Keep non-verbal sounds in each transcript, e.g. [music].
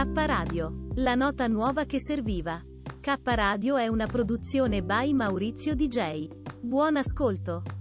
K Radio. La nota nuova che serviva. K Radio è una produzione by Maurizio DJ. Buon ascolto.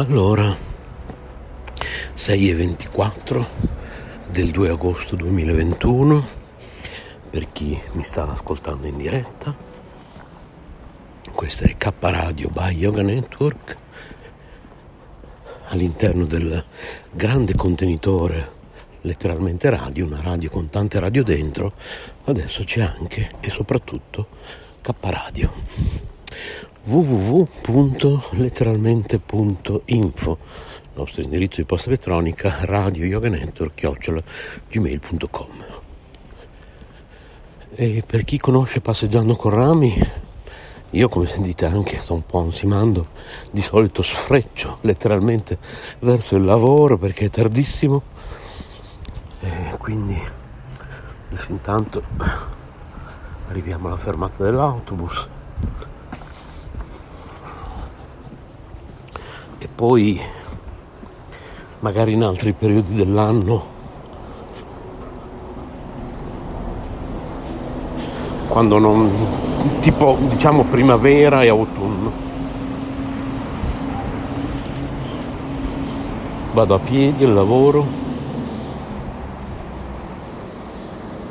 Allora, 6 e 24 del 2 agosto 2021, per chi mi sta ascoltando in diretta, questa è K Radio by Yoga Network, all'interno del grande contenitore letteralmente radio, una radio con tante radio dentro, adesso c'è anche e soprattutto K Radio www.letteralmente.info nostro indirizzo di posta elettronica radio yoga network gmail.com e per chi conosce passeggiando con rami io come sentite anche sto un po' ansimando di solito sfreccio letteralmente verso il lavoro perché è tardissimo. E quindi intanto arriviamo alla fermata dell'autobus e poi magari in altri periodi dell'anno quando non tipo diciamo primavera e autunno vado a piedi al lavoro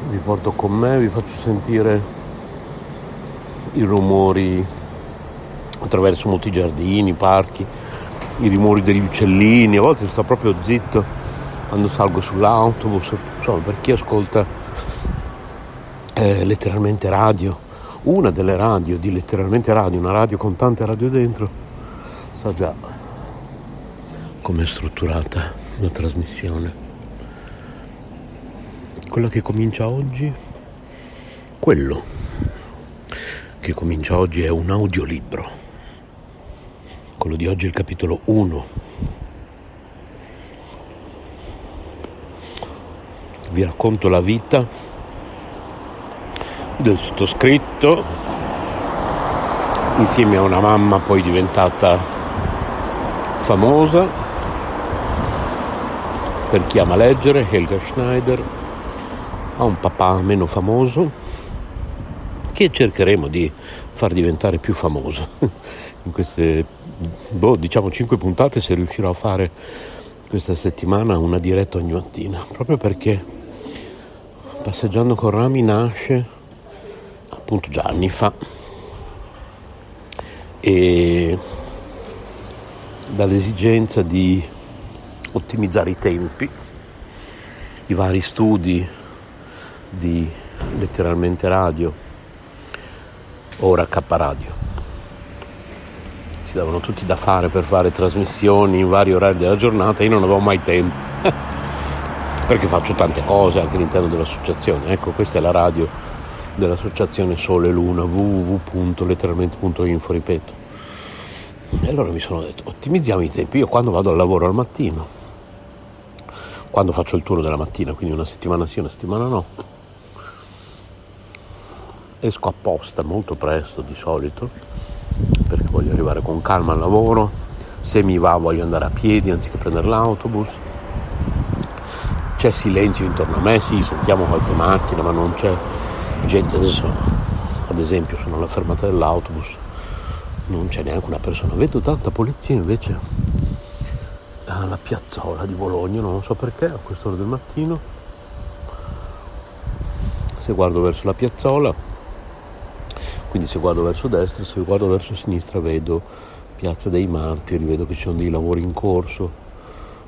vi porto con me vi faccio sentire i rumori attraverso molti giardini parchi i rumori degli uccellini, a volte sto proprio zitto quando salgo sull'autobus, insomma per chi ascolta eh, letteralmente radio, una delle radio di letteralmente radio, una radio con tante radio dentro, sa già come è strutturata la trasmissione. Quello che comincia oggi, quello che comincia oggi è un audiolibro quello di oggi è il capitolo 1. Vi racconto la vita del sottoscritto insieme a una mamma poi diventata famosa per chi ama leggere, Helga Schneider, a un papà meno famoso che cercheremo di far diventare più famoso in queste boh, diciamo 5 puntate se riuscirò a fare questa settimana una diretta ogni mattina, proprio perché passeggiando con Rami nasce appunto già anni fa. E dall'esigenza di ottimizzare i tempi, i vari studi di letteralmente radio, ora K Radio si davano tutti da fare per fare trasmissioni in vari orari della giornata, io non avevo mai tempo, [laughs] perché faccio tante cose anche all'interno dell'associazione. Ecco, questa è la radio dell'associazione Sole Luna, www.letteralmente.info, ripeto. E allora mi sono detto, ottimizziamo i tempi. Io quando vado al lavoro al mattino, quando faccio il turno della mattina, quindi una settimana sì, una settimana no, esco apposta molto presto di solito perché voglio arrivare con calma al lavoro, se mi va voglio andare a piedi anziché prendere l'autobus, c'è silenzio intorno a me, sì, sentiamo qualche macchina, ma non c'è gente adesso, ad esempio sono alla fermata dell'autobus, non c'è neanche una persona. Vedo tanta polizia invece alla piazzola di Bologna, non so perché, a quest'ora del mattino. Se guardo verso la piazzola, quindi se guardo verso destra, se guardo verso sinistra vedo Piazza dei Martiri, vedo che ci sono dei lavori in corso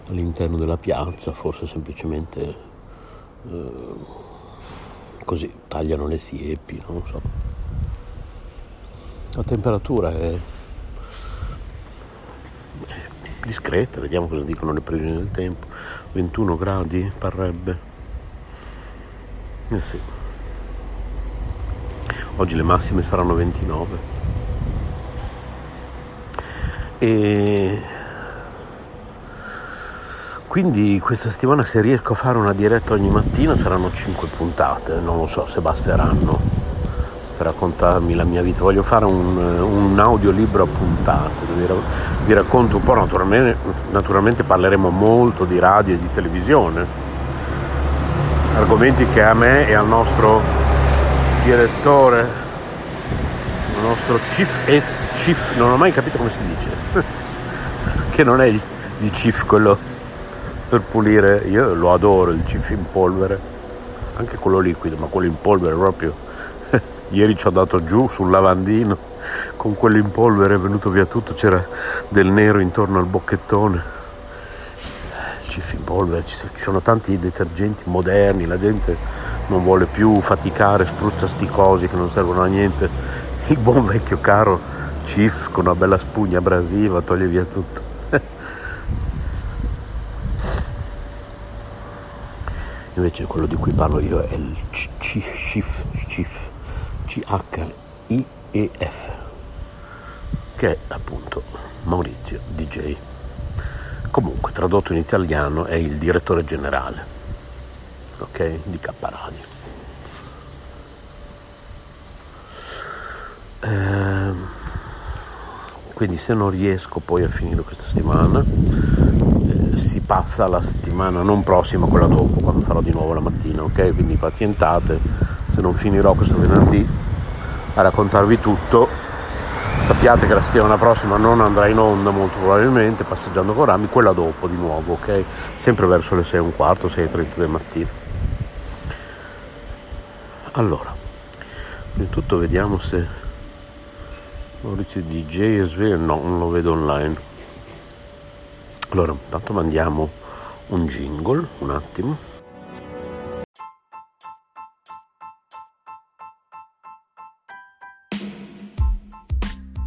all'interno della piazza, forse semplicemente eh, così tagliano le siepi, non so. La temperatura è discreta, vediamo cosa dicono le previsioni del tempo. 21 gradi parrebbe. Eh sì. Oggi le massime saranno 29. E quindi questa settimana se riesco a fare una diretta ogni mattina saranno 5 puntate, non lo so se basteranno per raccontarmi la mia vita, voglio fare un, un audiolibro a puntate, vi racconto un po', naturalmente, naturalmente parleremo molto di radio e di televisione, argomenti che a me e al nostro direttore, il nostro chief e chief, non ho mai capito come si dice, [laughs] che non è il, il chief quello per pulire, io lo adoro, il chief in polvere, anche quello liquido, ma quello in polvere proprio [laughs] Ieri ci ho dato giù sul lavandino con quello in polvere, è venuto via tutto, c'era del nero intorno al bocchettone. In polvere, ci sono tanti detergenti moderni, la gente non vuole più faticare, spruzza sti cosi che non servono a niente. Il buon vecchio caro Cif con una bella spugna abrasiva toglie via tutto. [laughs] Invece quello di cui parlo io è il Cif, Cif C-H-I-E-F, che è appunto Maurizio DJ. Comunque, tradotto in italiano, è il direttore generale, ok, di K Radio. Ehm, quindi se non riesco poi a finire questa settimana, eh, si passa alla settimana non prossima, quella dopo, quando farò di nuovo la mattina, ok? Quindi pazientate se non finirò questo venerdì a raccontarvi tutto sappiate che la settimana prossima non andrà in onda molto probabilmente passeggiando con rami quella dopo di nuovo ok? Sempre verso le 6 e un quarto 6 e 30 del mattino. Allora prima di tutto vediamo se Maurizio DJ è sveglio no non lo vedo online. Allora intanto mandiamo un jingle un attimo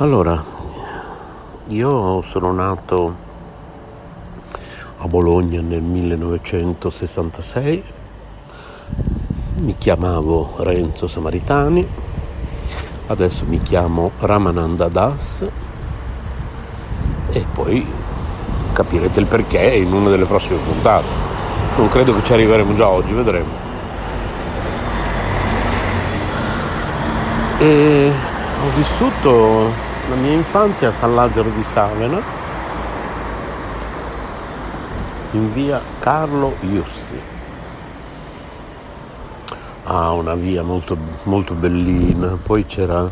Allora, io sono nato a Bologna nel 1966, mi chiamavo Renzo Samaritani, adesso mi chiamo Ramananda Das e poi capirete il perché in una delle prossime puntate. Non credo che ci arriveremo già oggi, vedremo. E ho vissuto la mia infanzia a San Lazzaro di Savena, in via Carlo Iussi. Ah, una via molto, molto bellina, poi c'era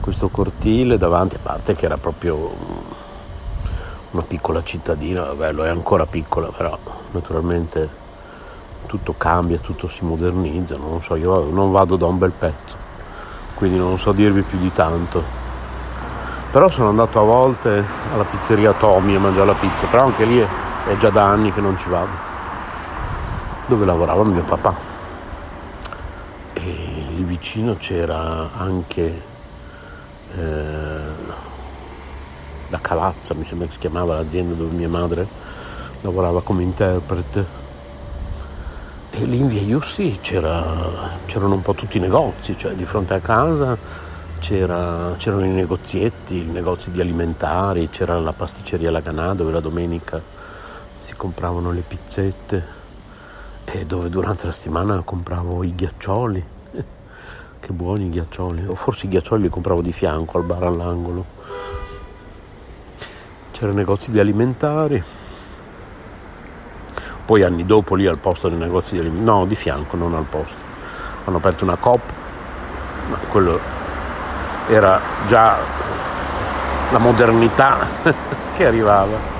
questo cortile davanti, a parte che era proprio una piccola cittadina, vabbè, lo è ancora piccola, però naturalmente tutto cambia, tutto si modernizza, non so, io non vado da un bel pezzo, quindi non so dirvi più di tanto però sono andato a volte alla pizzeria Tommy a mangiare la pizza però anche lì è, è già da anni che non ci vado. Dove lavorava mio papà. E lì vicino c'era anche eh, la Calazza mi sembra che si chiamava l'azienda dove mia madre lavorava come interprete. E lì in via Iussi c'era, c'erano un po' tutti i negozi cioè di fronte a casa c'era, c'erano i negozietti, i negozi di alimentari, c'era la pasticceria Laganà dove la domenica si compravano le pizzette e dove durante la settimana compravo i ghiaccioli. [laughs] che buoni i ghiaccioli, o forse i ghiaccioli li compravo di fianco al bar all'angolo. C'erano negozi di alimentari. Poi anni dopo lì al posto dei negozi di alimentari, no, di fianco, non al posto. Hanno aperto una COP, ma quello era già la modernità [laughs] che arrivava.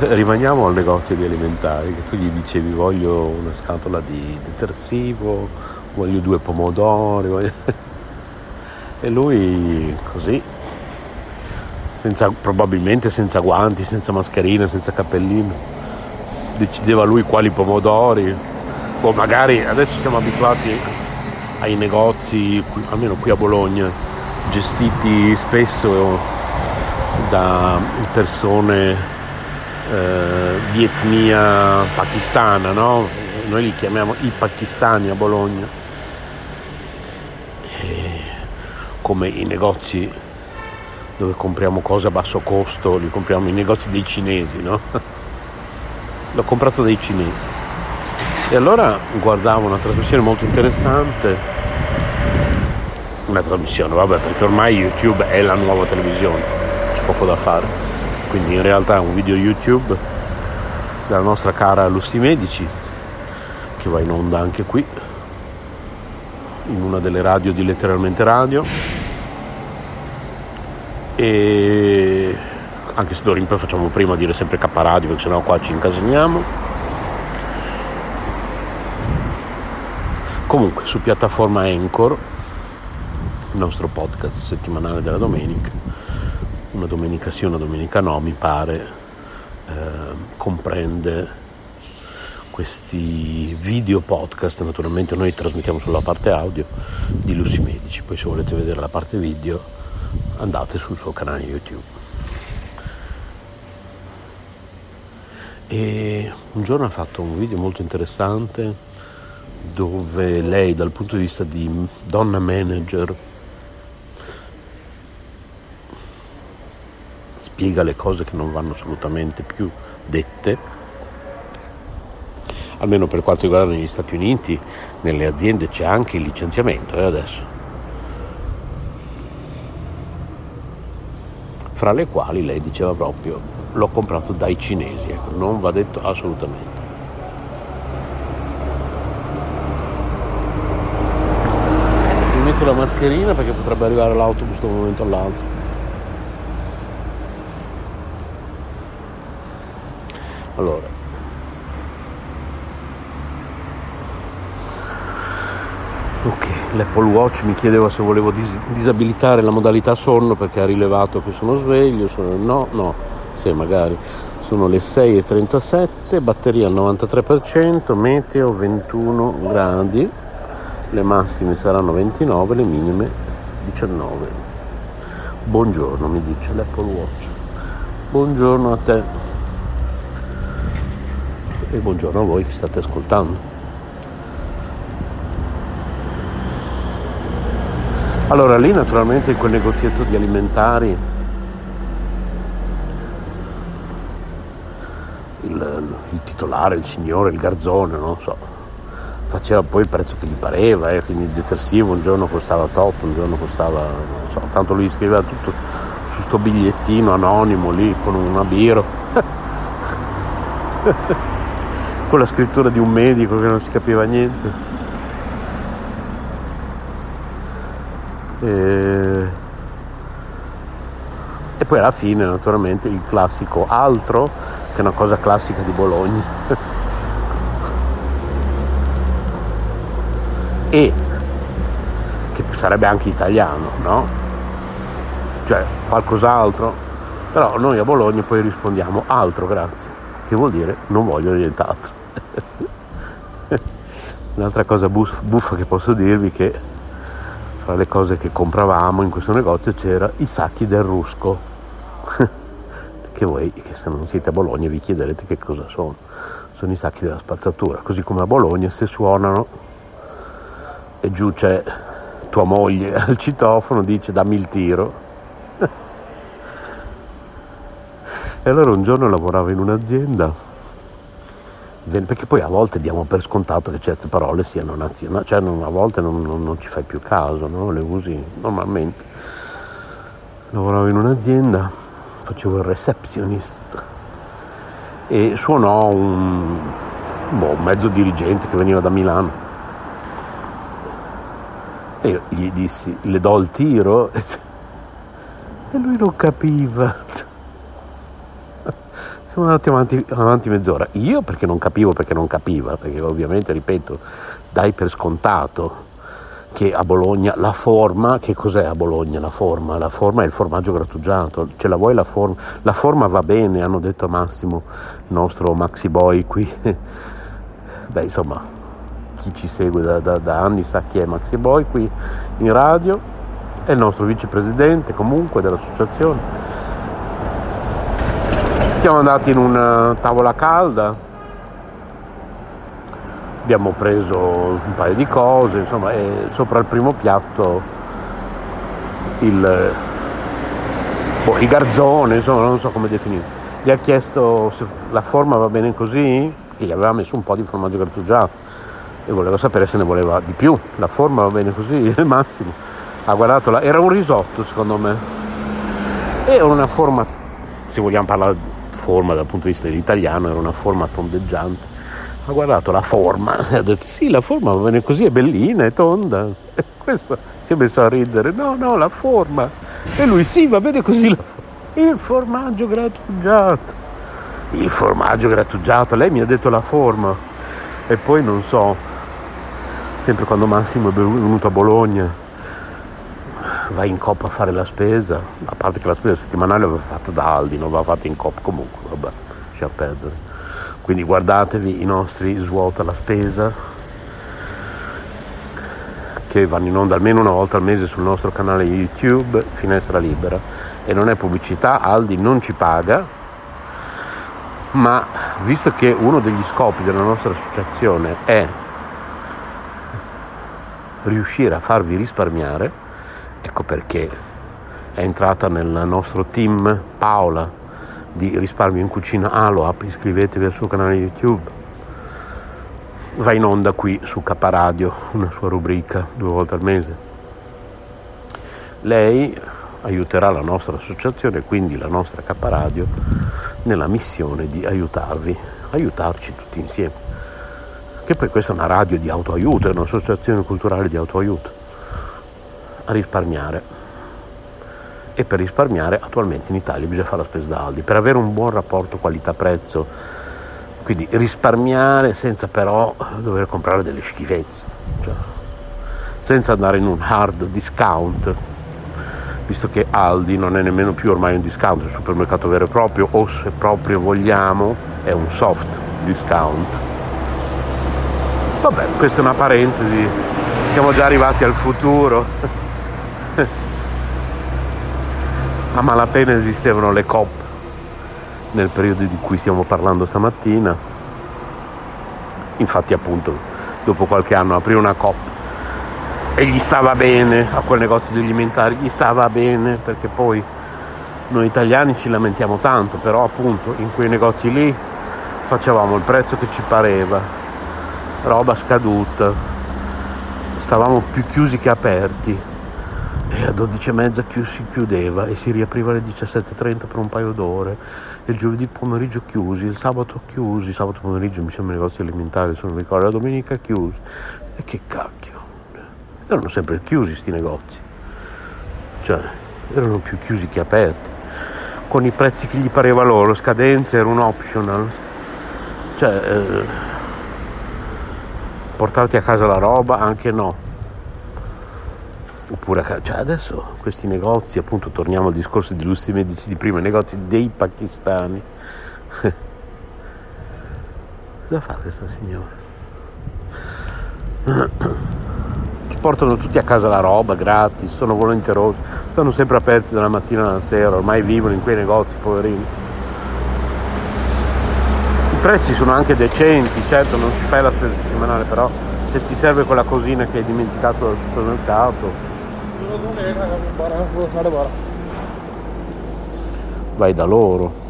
Rimaniamo al negozio di alimentari che tu gli dicevi voglio una scatola di detersivo voglio due pomodori voglio... [laughs] e lui così senza, probabilmente senza guanti senza mascherina senza cappellino. Decideva lui quali pomodori. O magari adesso siamo abituati ai negozi almeno qui a Bologna gestiti spesso da persone eh, di etnia pakistana, no? noi li chiamiamo i pakistani a Bologna, e come i negozi dove compriamo cose a basso costo, li compriamo i negozi dei cinesi, no? [laughs] L'ho comprato dai cinesi. E allora guardavo una trasmissione molto interessante, una trasmissione, vabbè, perché ormai YouTube è la nuova televisione, c'è poco da fare. Quindi in realtà è un video YouTube della nostra cara Lusti Medici che va in onda anche qui in una delle radio di letteralmente radio. E anche se d'ora in poi facciamo prima dire sempre K radio perché sennò qua ci incasiniamo. Comunque su piattaforma Anchor il nostro podcast settimanale della domenica. Una domenica sì, una domenica no, mi pare, eh, comprende questi video podcast, naturalmente noi trasmettiamo sulla parte audio di Lucy Medici, poi se volete vedere la parte video andate sul suo canale YouTube. E un giorno ha fatto un video molto interessante dove lei dal punto di vista di donna manager spiega le cose che non vanno assolutamente più dette, almeno per quanto riguarda negli Stati Uniti, nelle aziende c'è anche il licenziamento eh, adesso, fra le quali lei diceva proprio l'ho comprato dai cinesi, ecco, non va detto assolutamente. Mi metto la mascherina perché potrebbe arrivare l'autobus da un momento all'altro. Allora, ok, l'Apple Watch mi chiedeva se volevo dis- disabilitare la modalità sonno perché ha rilevato che sono sveglio, sono no, no, sì magari. Sono le 6.37, batteria al 93%, meteo 21 gradi, le massime saranno 29, le minime 19. Buongiorno, mi dice l'Apple Watch. Buongiorno a te e buongiorno a voi che state ascoltando. Allora lì naturalmente in quel negozietto di alimentari il, il titolare, il signore, il garzone, non so, faceva poi il prezzo che gli pareva, eh, quindi il detersivo un giorno costava tot, un giorno costava, non so, tanto lui scriveva tutto su sto bigliettino anonimo lì con una biro. [laughs] con la scrittura di un medico che non si capiva niente. E, e poi alla fine naturalmente il classico altro, che è una cosa classica di Bologna. [laughs] e che sarebbe anche italiano, no? Cioè qualcos'altro. Però noi a Bologna poi rispondiamo altro, grazie, che vuol dire non voglio nient'altro. [laughs] Un'altra cosa buffa che posso dirvi è che fra le cose che compravamo in questo negozio c'era i sacchi del rusco, [laughs] che voi che se non siete a Bologna vi chiederete che cosa sono. Sono i sacchi della spazzatura, così come a Bologna se suonano e giù c'è tua moglie [laughs] al citofono dice dammi il tiro. e allora un giorno lavoravo in un'azienda, perché poi a volte diamo per scontato che certe parole siano nazionali, cioè a volte non, non, non, ci fai più caso, no? le usi normalmente. Lavoravo in un'azienda, facevo il receptionist e suonò un, boh, un mezzo dirigente che veniva da Milano e io gli dissi, le do il tiro? [laughs] E lui non capiva. Siamo andati avanti, avanti mezz'ora. Io perché non capivo, perché non capiva, perché ovviamente, ripeto, dai per scontato che a Bologna la forma, che cos'è a Bologna la forma? La forma è il formaggio grattugiato, ce la vuoi la forma? La forma va bene, hanno detto a Massimo, il nostro Maxi Boy qui. [laughs] Beh, insomma, chi ci segue da, da, da anni sa chi è Maxi Boy qui in radio, è il nostro vicepresidente comunque dell'associazione. Siamo andati in una tavola calda, abbiamo preso un paio di cose, insomma, e sopra il primo piatto il, boh, il garzone, insomma, non so come definire. Gli ha chiesto se la forma va bene così, e gli aveva messo un po' di formaggio grattugiato e volevo sapere se ne voleva di più. La forma va bene così, [laughs] il massimo. Ha guardato, la... era un risotto secondo me. Era una forma, se vogliamo parlare forma dal punto di vista dell'italiano, era una forma tondeggiante. Ha guardato la forma [laughs] e ha detto sì, la forma va bene così, è bellina, è tonda. E questo si è messo a ridere, no, no, la forma. E lui sì, va bene così la forma. Il formaggio grattugiato. Il formaggio grattugiato, lei mi ha detto la forma. E poi non so, sempre quando Massimo è venuto a Bologna va in coppa a fare la spesa, a parte che la spesa settimanale va fatta da Aldi, non va fatta in coppa comunque, vabbè, lascia perdere. Quindi guardatevi i nostri svuota la spesa che vanno in onda almeno una volta al mese sul nostro canale YouTube Finestra Libera e non è pubblicità, Aldi non ci paga, ma visto che uno degli scopi della nostra associazione è riuscire a farvi risparmiare, ecco perché è entrata nel nostro team Paola di risparmio in cucina Aloap, iscrivetevi al suo canale YouTube, va in onda qui su K Radio, una sua rubrica due volte al mese. Lei aiuterà la nostra associazione, quindi la nostra K Radio, nella missione di aiutarvi, aiutarci tutti insieme. Che poi questa è una radio di autoaiuto, è un'associazione culturale di autoaiuto, risparmiare. E per risparmiare attualmente in Italia bisogna fare la spesa da Aldi, per avere un buon rapporto qualità-prezzo, quindi risparmiare senza però dover comprare delle schifezze, cioè, senza andare in un hard discount, visto che Aldi non è nemmeno più ormai un discount, è un supermercato vero e proprio, o se proprio vogliamo è un soft discount Vabbè, questa è una parentesi, siamo già arrivati al futuro. [laughs] A malapena esistevano le COP nel periodo di cui stiamo parlando stamattina. Infatti appunto dopo qualche anno aprì una COP e gli stava bene a quel negozio di alimentari, gli stava bene perché poi noi italiani ci lamentiamo tanto, però appunto in quei negozi lì facevamo il prezzo che ci pareva roba scaduta, stavamo più chiusi che aperti e a 12.30 si chiudeva e si riapriva alle 17.30 per un paio d'ore. Il giovedì pomeriggio chiusi, il sabato chiusi, sabato pomeriggio mi sembra i negozi alimentari, se non ricordo, la domenica chiusi. E che cacchio, erano sempre chiusi sti negozi, cioè erano più chiusi che aperti, con i prezzi che gli pareva loro, scadenze era un optional, cioè... Eh, portarti a casa la roba anche no oppure a casa cioè adesso questi negozi appunto torniamo al discorso degli illustri medici di prima i negozi dei pakistani. [laughs] Cosa fa questa signora? [clears throat] Ti portano tutti a casa la roba gratis sono volenterosi sono sempre aperti dalla mattina alla sera ormai vivono in quei negozi poverini. Prezzi sono anche decenti, certo non ci fai la spesa settimanale, però se ti serve quella cosina che hai dimenticato al supermercato vai da loro.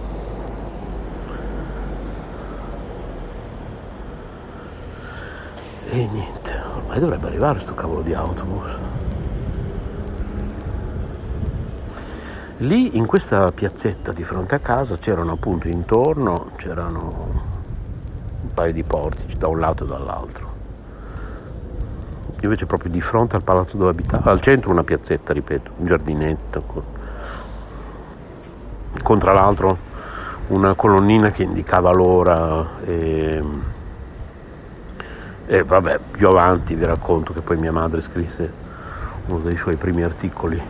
E niente ormai dovrebbe arrivare sto cavolo di autobus. Lì in questa piazzetta di fronte a casa c'erano appunto intorno c'erano un paio di portici da un lato e dall'altro invece proprio di fronte al palazzo dove abitava, al centro una piazzetta, ripeto, un giardinetto, con, con tra l'altro una colonnina che indicava l'ora e, e vabbè, più avanti vi racconto che poi mia madre scrisse uno dei suoi primi articoli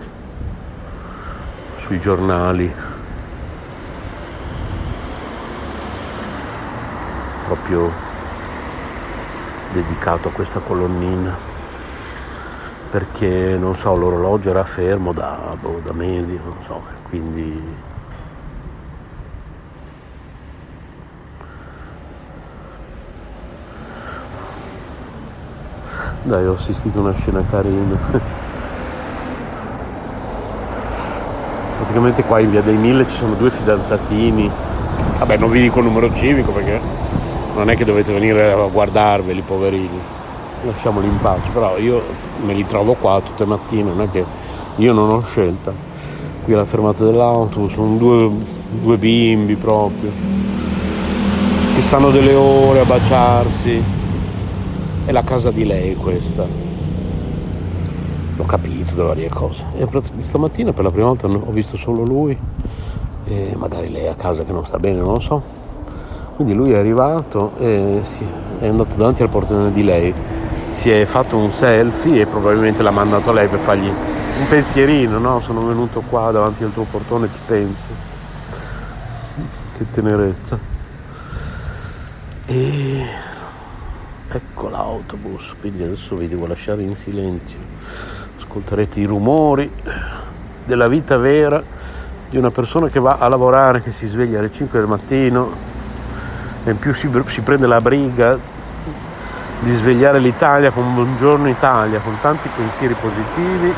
sui giornali. Proprio dedicato a questa colonnina perché non so, l'orologio era fermo da, boh, da mesi, non so, quindi dai ho assistito a una scena carina. Praticamente qua in via dei Mille ci sono due fidanzatini. Vabbè non vi dico il numero civico perché non è che dovete venire a guardarveli poverini lasciamoli in pace, però io me li trovo qua tutte le mattine, non è che io non ho scelta. Qui alla fermata dell'autobus sono due, due bimbi proprio, che stanno delle ore a baciarsi. È la casa di lei questa. L'ho capito da varie cose. E stamattina per la prima volta ho visto solo lui, e magari lei a casa che non sta bene, non lo so. Quindi lui è arrivato e è andato davanti al portone di lei si è fatto un selfie e probabilmente l'ha mandato a lei per fargli un pensierino, no? Sono venuto qua davanti al tuo portone e ti penso. Che tenerezza. E ecco l'autobus, quindi adesso vi devo lasciare in silenzio. Ascolterete i rumori della vita vera di una persona che va a lavorare, che si sveglia alle 5 del mattino e in più si, si prende la briga di svegliare l'Italia con Buongiorno Italia, con tanti pensieri positivi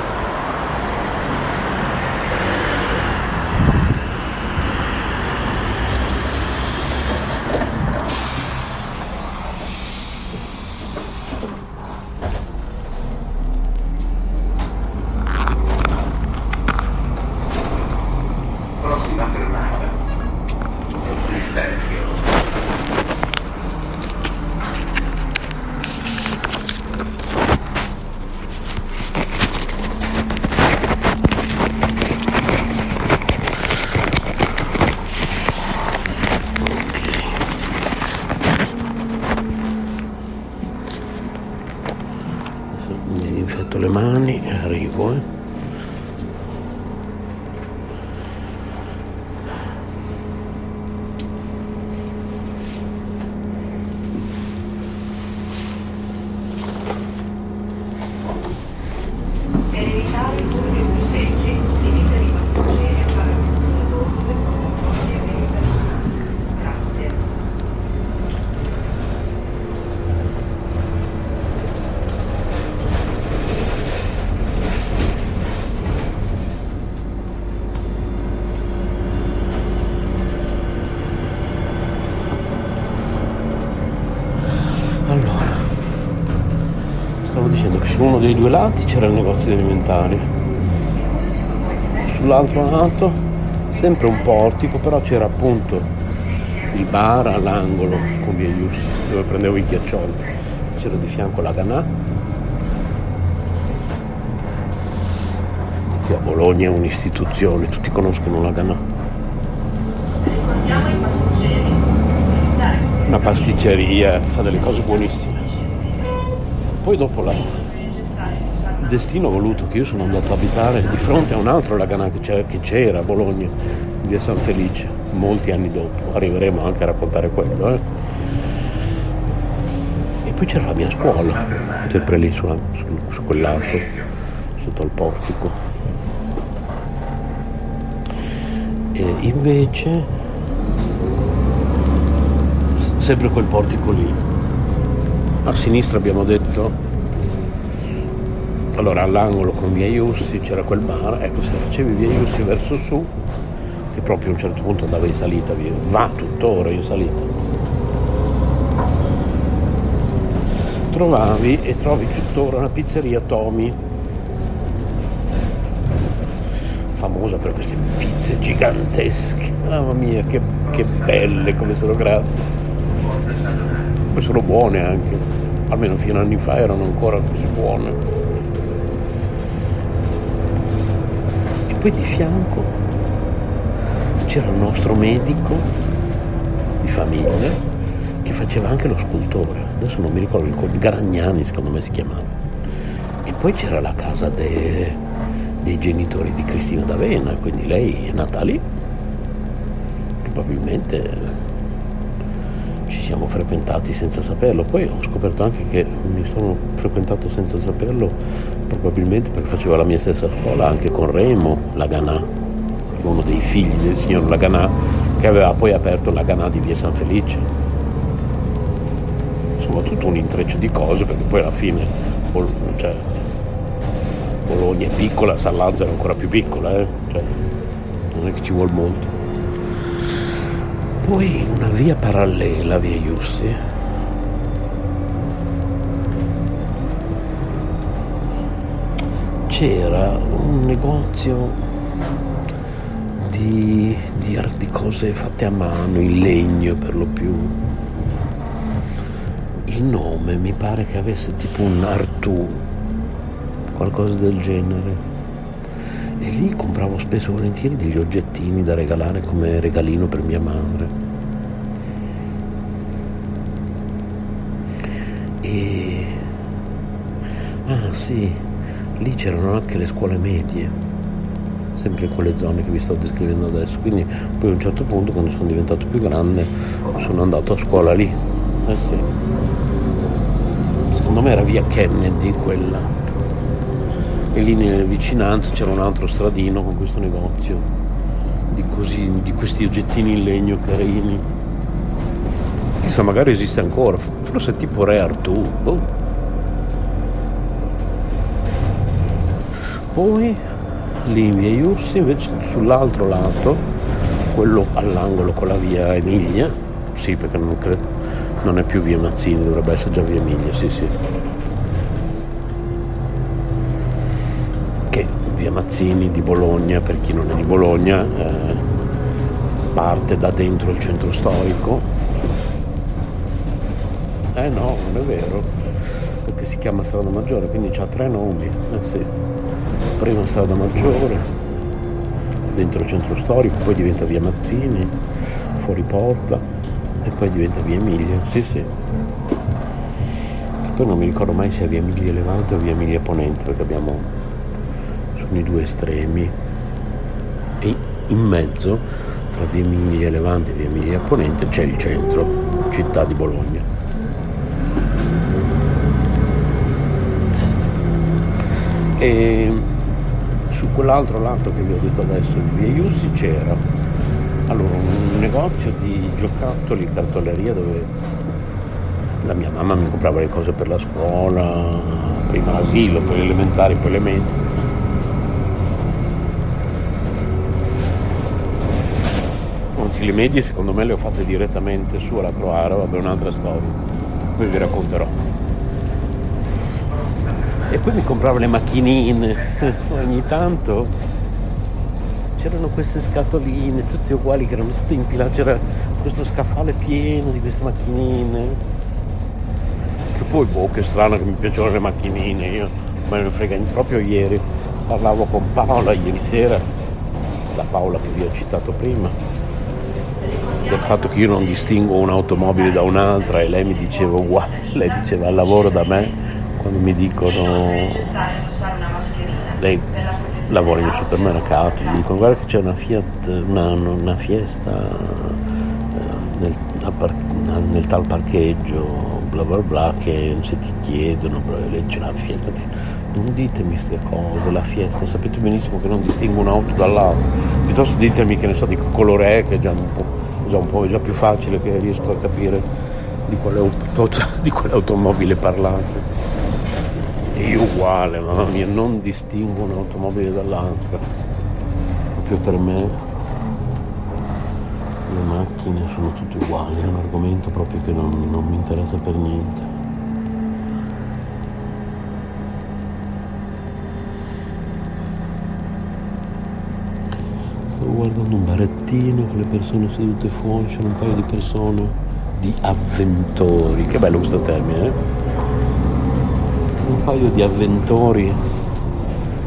su uno dei due lati c'era il negozio di alimentari. Sull'altro lato sempre un portico però c'era appunto il bar all'angolo con via Ius dove prendevo i ghiaccioli. C'era di fianco la Ganà. Che a Bologna è un'istituzione tutti conoscono la Ganà. Una pasticceria fa delle cose buonissime poi dopo la destino ha voluto che io sono andato ad abitare di fronte a un altro Laganà che c'era a Bologna, via San Felice, molti anni dopo. Arriveremo anche a raccontare quello. Eh. E poi c'era la mia scuola, sempre lì su, su, su quel lato, sotto al portico. E invece, sempre quel portico lì, a sinistra abbiamo detto allora all'angolo con via Iussi c'era quel bar ecco se facevi via Iussi verso su che proprio a un certo punto andava in salita via, va tuttora in salita. Trovavi e trovi tuttora la pizzeria Tomi famosa per queste pizze gigantesche. Mamma mia che, che belle come sono grandi poi sono buone anche, almeno fino a anni fa erano ancora così buone. E poi di fianco c'era il nostro medico di famiglia che faceva anche lo scultore, adesso non mi ricordo, il Garagnani secondo me si chiamava. E poi c'era la casa de, dei genitori di Cristina D'Avena, quindi lei è nata lì, probabilmente ci siamo frequentati senza saperlo, poi ho scoperto anche che mi sono frequentato senza saperlo probabilmente perché faceva la mia stessa scuola anche con Remo Laganà, uno dei figli del signor Laganà che aveva poi aperto Laganà di via San Felice. Insomma tutto un intreccio di cose perché poi alla fine cioè, Bologna è piccola, San Lazzaro è ancora più piccola, eh? cioè, non è che ci vuole molto. Poi una via parallela, via Iussi, c'era un negozio di, di, di cose fatte a mano, in legno per lo più. Il nome mi pare che avesse tipo un Artù, qualcosa del genere e lì compravo spesso e volentieri degli oggettini da regalare come regalino per mia madre. E... Ah sì, lì c'erano anche le scuole medie, sempre in quelle zone che vi sto descrivendo adesso. Quindi poi a un certo punto, quando sono diventato più grande, sono andato a scuola lì. Eh sì. Secondo me era via Kennedy quella e lì nelle vicinanze c'era un altro stradino con questo negozio di, così, di questi oggettini in legno carini. Chissà magari esiste ancora. Forse tipo Re Artù. Boh. poi lì in via Iussi invece sull'altro lato quello all'angolo con la via Emilia. Sì perché non, credo, non è più via Mazzini dovrebbe essere già via Emilia sì sì via Mazzini di Bologna, per chi non è di Bologna, eh, parte da dentro il centro storico. Eh no, non è vero, perché si chiama strada maggiore, quindi ha tre nomi. Eh sì. Prima strada maggiore, dentro il centro storico, poi diventa via Mazzini, fuori porta e poi diventa via Emilia. Sì, sì. poi non mi ricordo mai se è via Emilia Levante o via Emilia Ponente, perché abbiamo nei due estremi e in mezzo tra via Emilia Levante e via Emilia Ponente c'è il centro, città di Bologna. E su quell'altro lato che vi ho detto adesso di via Iussi c'era allora, un negozio di giocattoli, cartoleria dove la mia mamma mi comprava le cose per la scuola, prima l'asilo, poi le elementari, poi le medie anzi le medie secondo me le ho fatte direttamente su alla Croara, vabbè un'altra storia, poi vi racconterò. E poi mi compravo le macchinine, [laughs] ogni tanto c'erano queste scatoline tutte uguali che erano tutte impilate, c'era questo scaffale pieno di queste macchinine. Che poi boh che strano che mi piacevano le macchinine, io me ne frega proprio ieri parlavo con Paola ieri sera, la Paola che vi ho citato prima del fatto che io non distingo un'automobile da un'altra e lei mi diceva uguale, [laughs] lei diceva al lavoro da me quando mi dicono lei lavora in un supermercato, mi dicono guarda che c'è una Fiat, una, una fiesta eh, nel, nel, tal parcheggio, bla bla bla, che se ti chiedono, lei la Fiat, non ditemi queste cose, la fiesta, sapete benissimo che non distingo un'auto dall'altra, piuttosto ditemi che ne so di che colore è, che è già un po' già un po' già più facile che riesco a capire di quale, [laughs] di quale automobile parlate. Io uguale, mamma mia, non distingo un'automobile dall'altra. Proprio per me le macchine sono tutte uguali, è un argomento proprio che non, non mi interessa per niente. Stavo guardando un barettino con le persone sedute fuori, c'erano un paio di persone, di avventori, che bello questo termine, eh? Un paio di avventori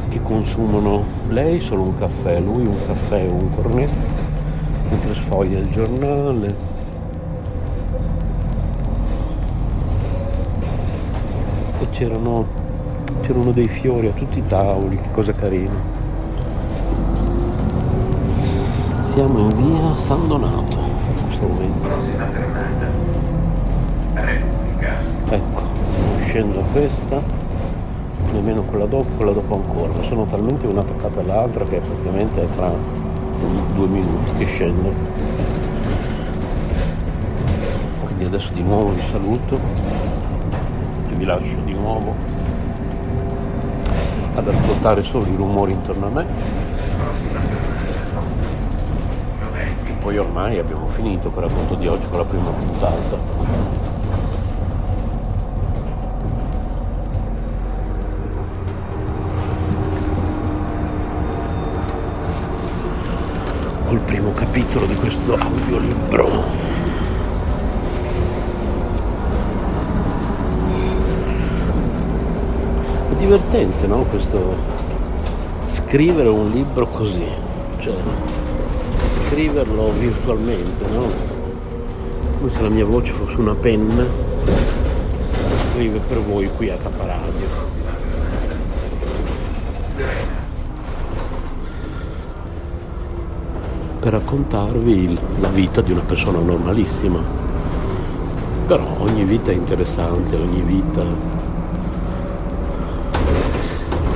che consumano lei solo un caffè, lui un caffè o un cornetto, mentre sfoglia il giornale. E c'erano, c'erano dei fiori a tutti i tavoli, che cosa carina. Siamo in via San Donato in questo momento. Ecco, uscendo questa, nemmeno quella dopo, quella dopo ancora. Sono talmente una attaccata all'altra che praticamente è tra due minuti che scendo. Quindi adesso di nuovo vi saluto e vi lascio di nuovo ad ascoltare solo i rumori intorno a me poi ormai abbiamo finito per racconto di oggi con la prima puntata. Col primo capitolo di questo audiolibro. È divertente, no? Questo scrivere un libro così. Cioè, scriverlo virtualmente, no? Come se la mia voce fosse una penna scrive per voi qui a Caparadio. Per raccontarvi la vita di una persona normalissima. Però ogni vita è interessante, ogni vita...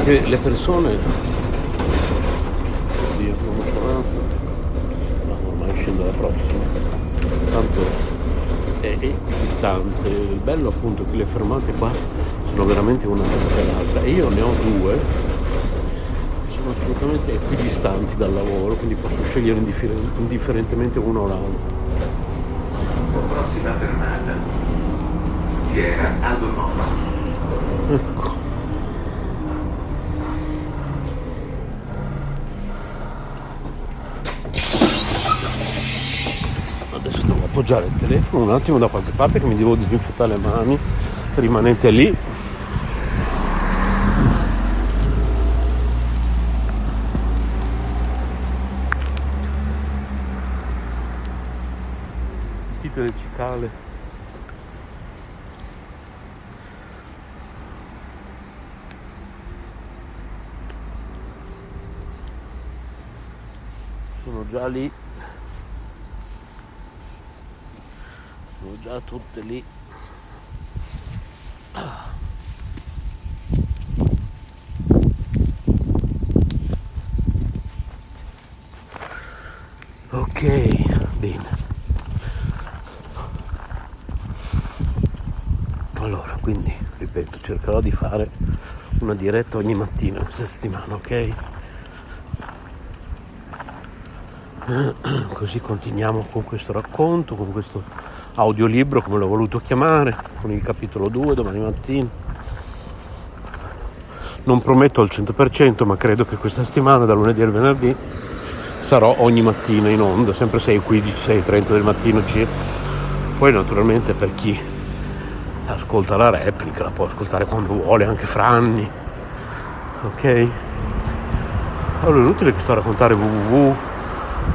Le persone facendo la prossima. Tanto è equidistante. Il bello appunto è che le fermate qua sono veramente una davanti all'altra. E io ne ho due che sono assolutamente equidistanti dal lavoro, quindi posso scegliere indiffer- indifferentemente uno o l'altro. Prossima fermata. Fiera Aldo Nova. Ecco. Appoggiare il telefono un attimo da qualche parte che mi devo disinfettare le mani rimanete lì. Sentite le cicale sono già lì già tutte lì. Ok bene. Allora quindi ripeto cercherò di fare una diretta ogni mattina questa settimana ok? [clears throat] Così continuiamo con questo racconto con questo audiolibro come l'ho voluto chiamare, con il capitolo 2 domani mattina. Non prometto al 100%, ma credo che questa settimana, da lunedì al venerdì, sarò ogni mattina in onda, sempre 6.15, 6.30 del mattino circa. Poi naturalmente per chi ascolta la replica, la può ascoltare quando vuole, anche fra anni. Ok? Allora è inutile che sto a raccontare www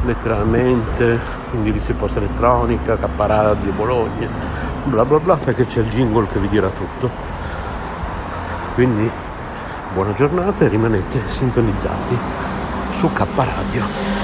letteralmente indirizzi posta elettronica, K Bologna, bla bla bla, perché c'è il jingle che vi dirà tutto. Quindi buona giornata e rimanete sintonizzati su K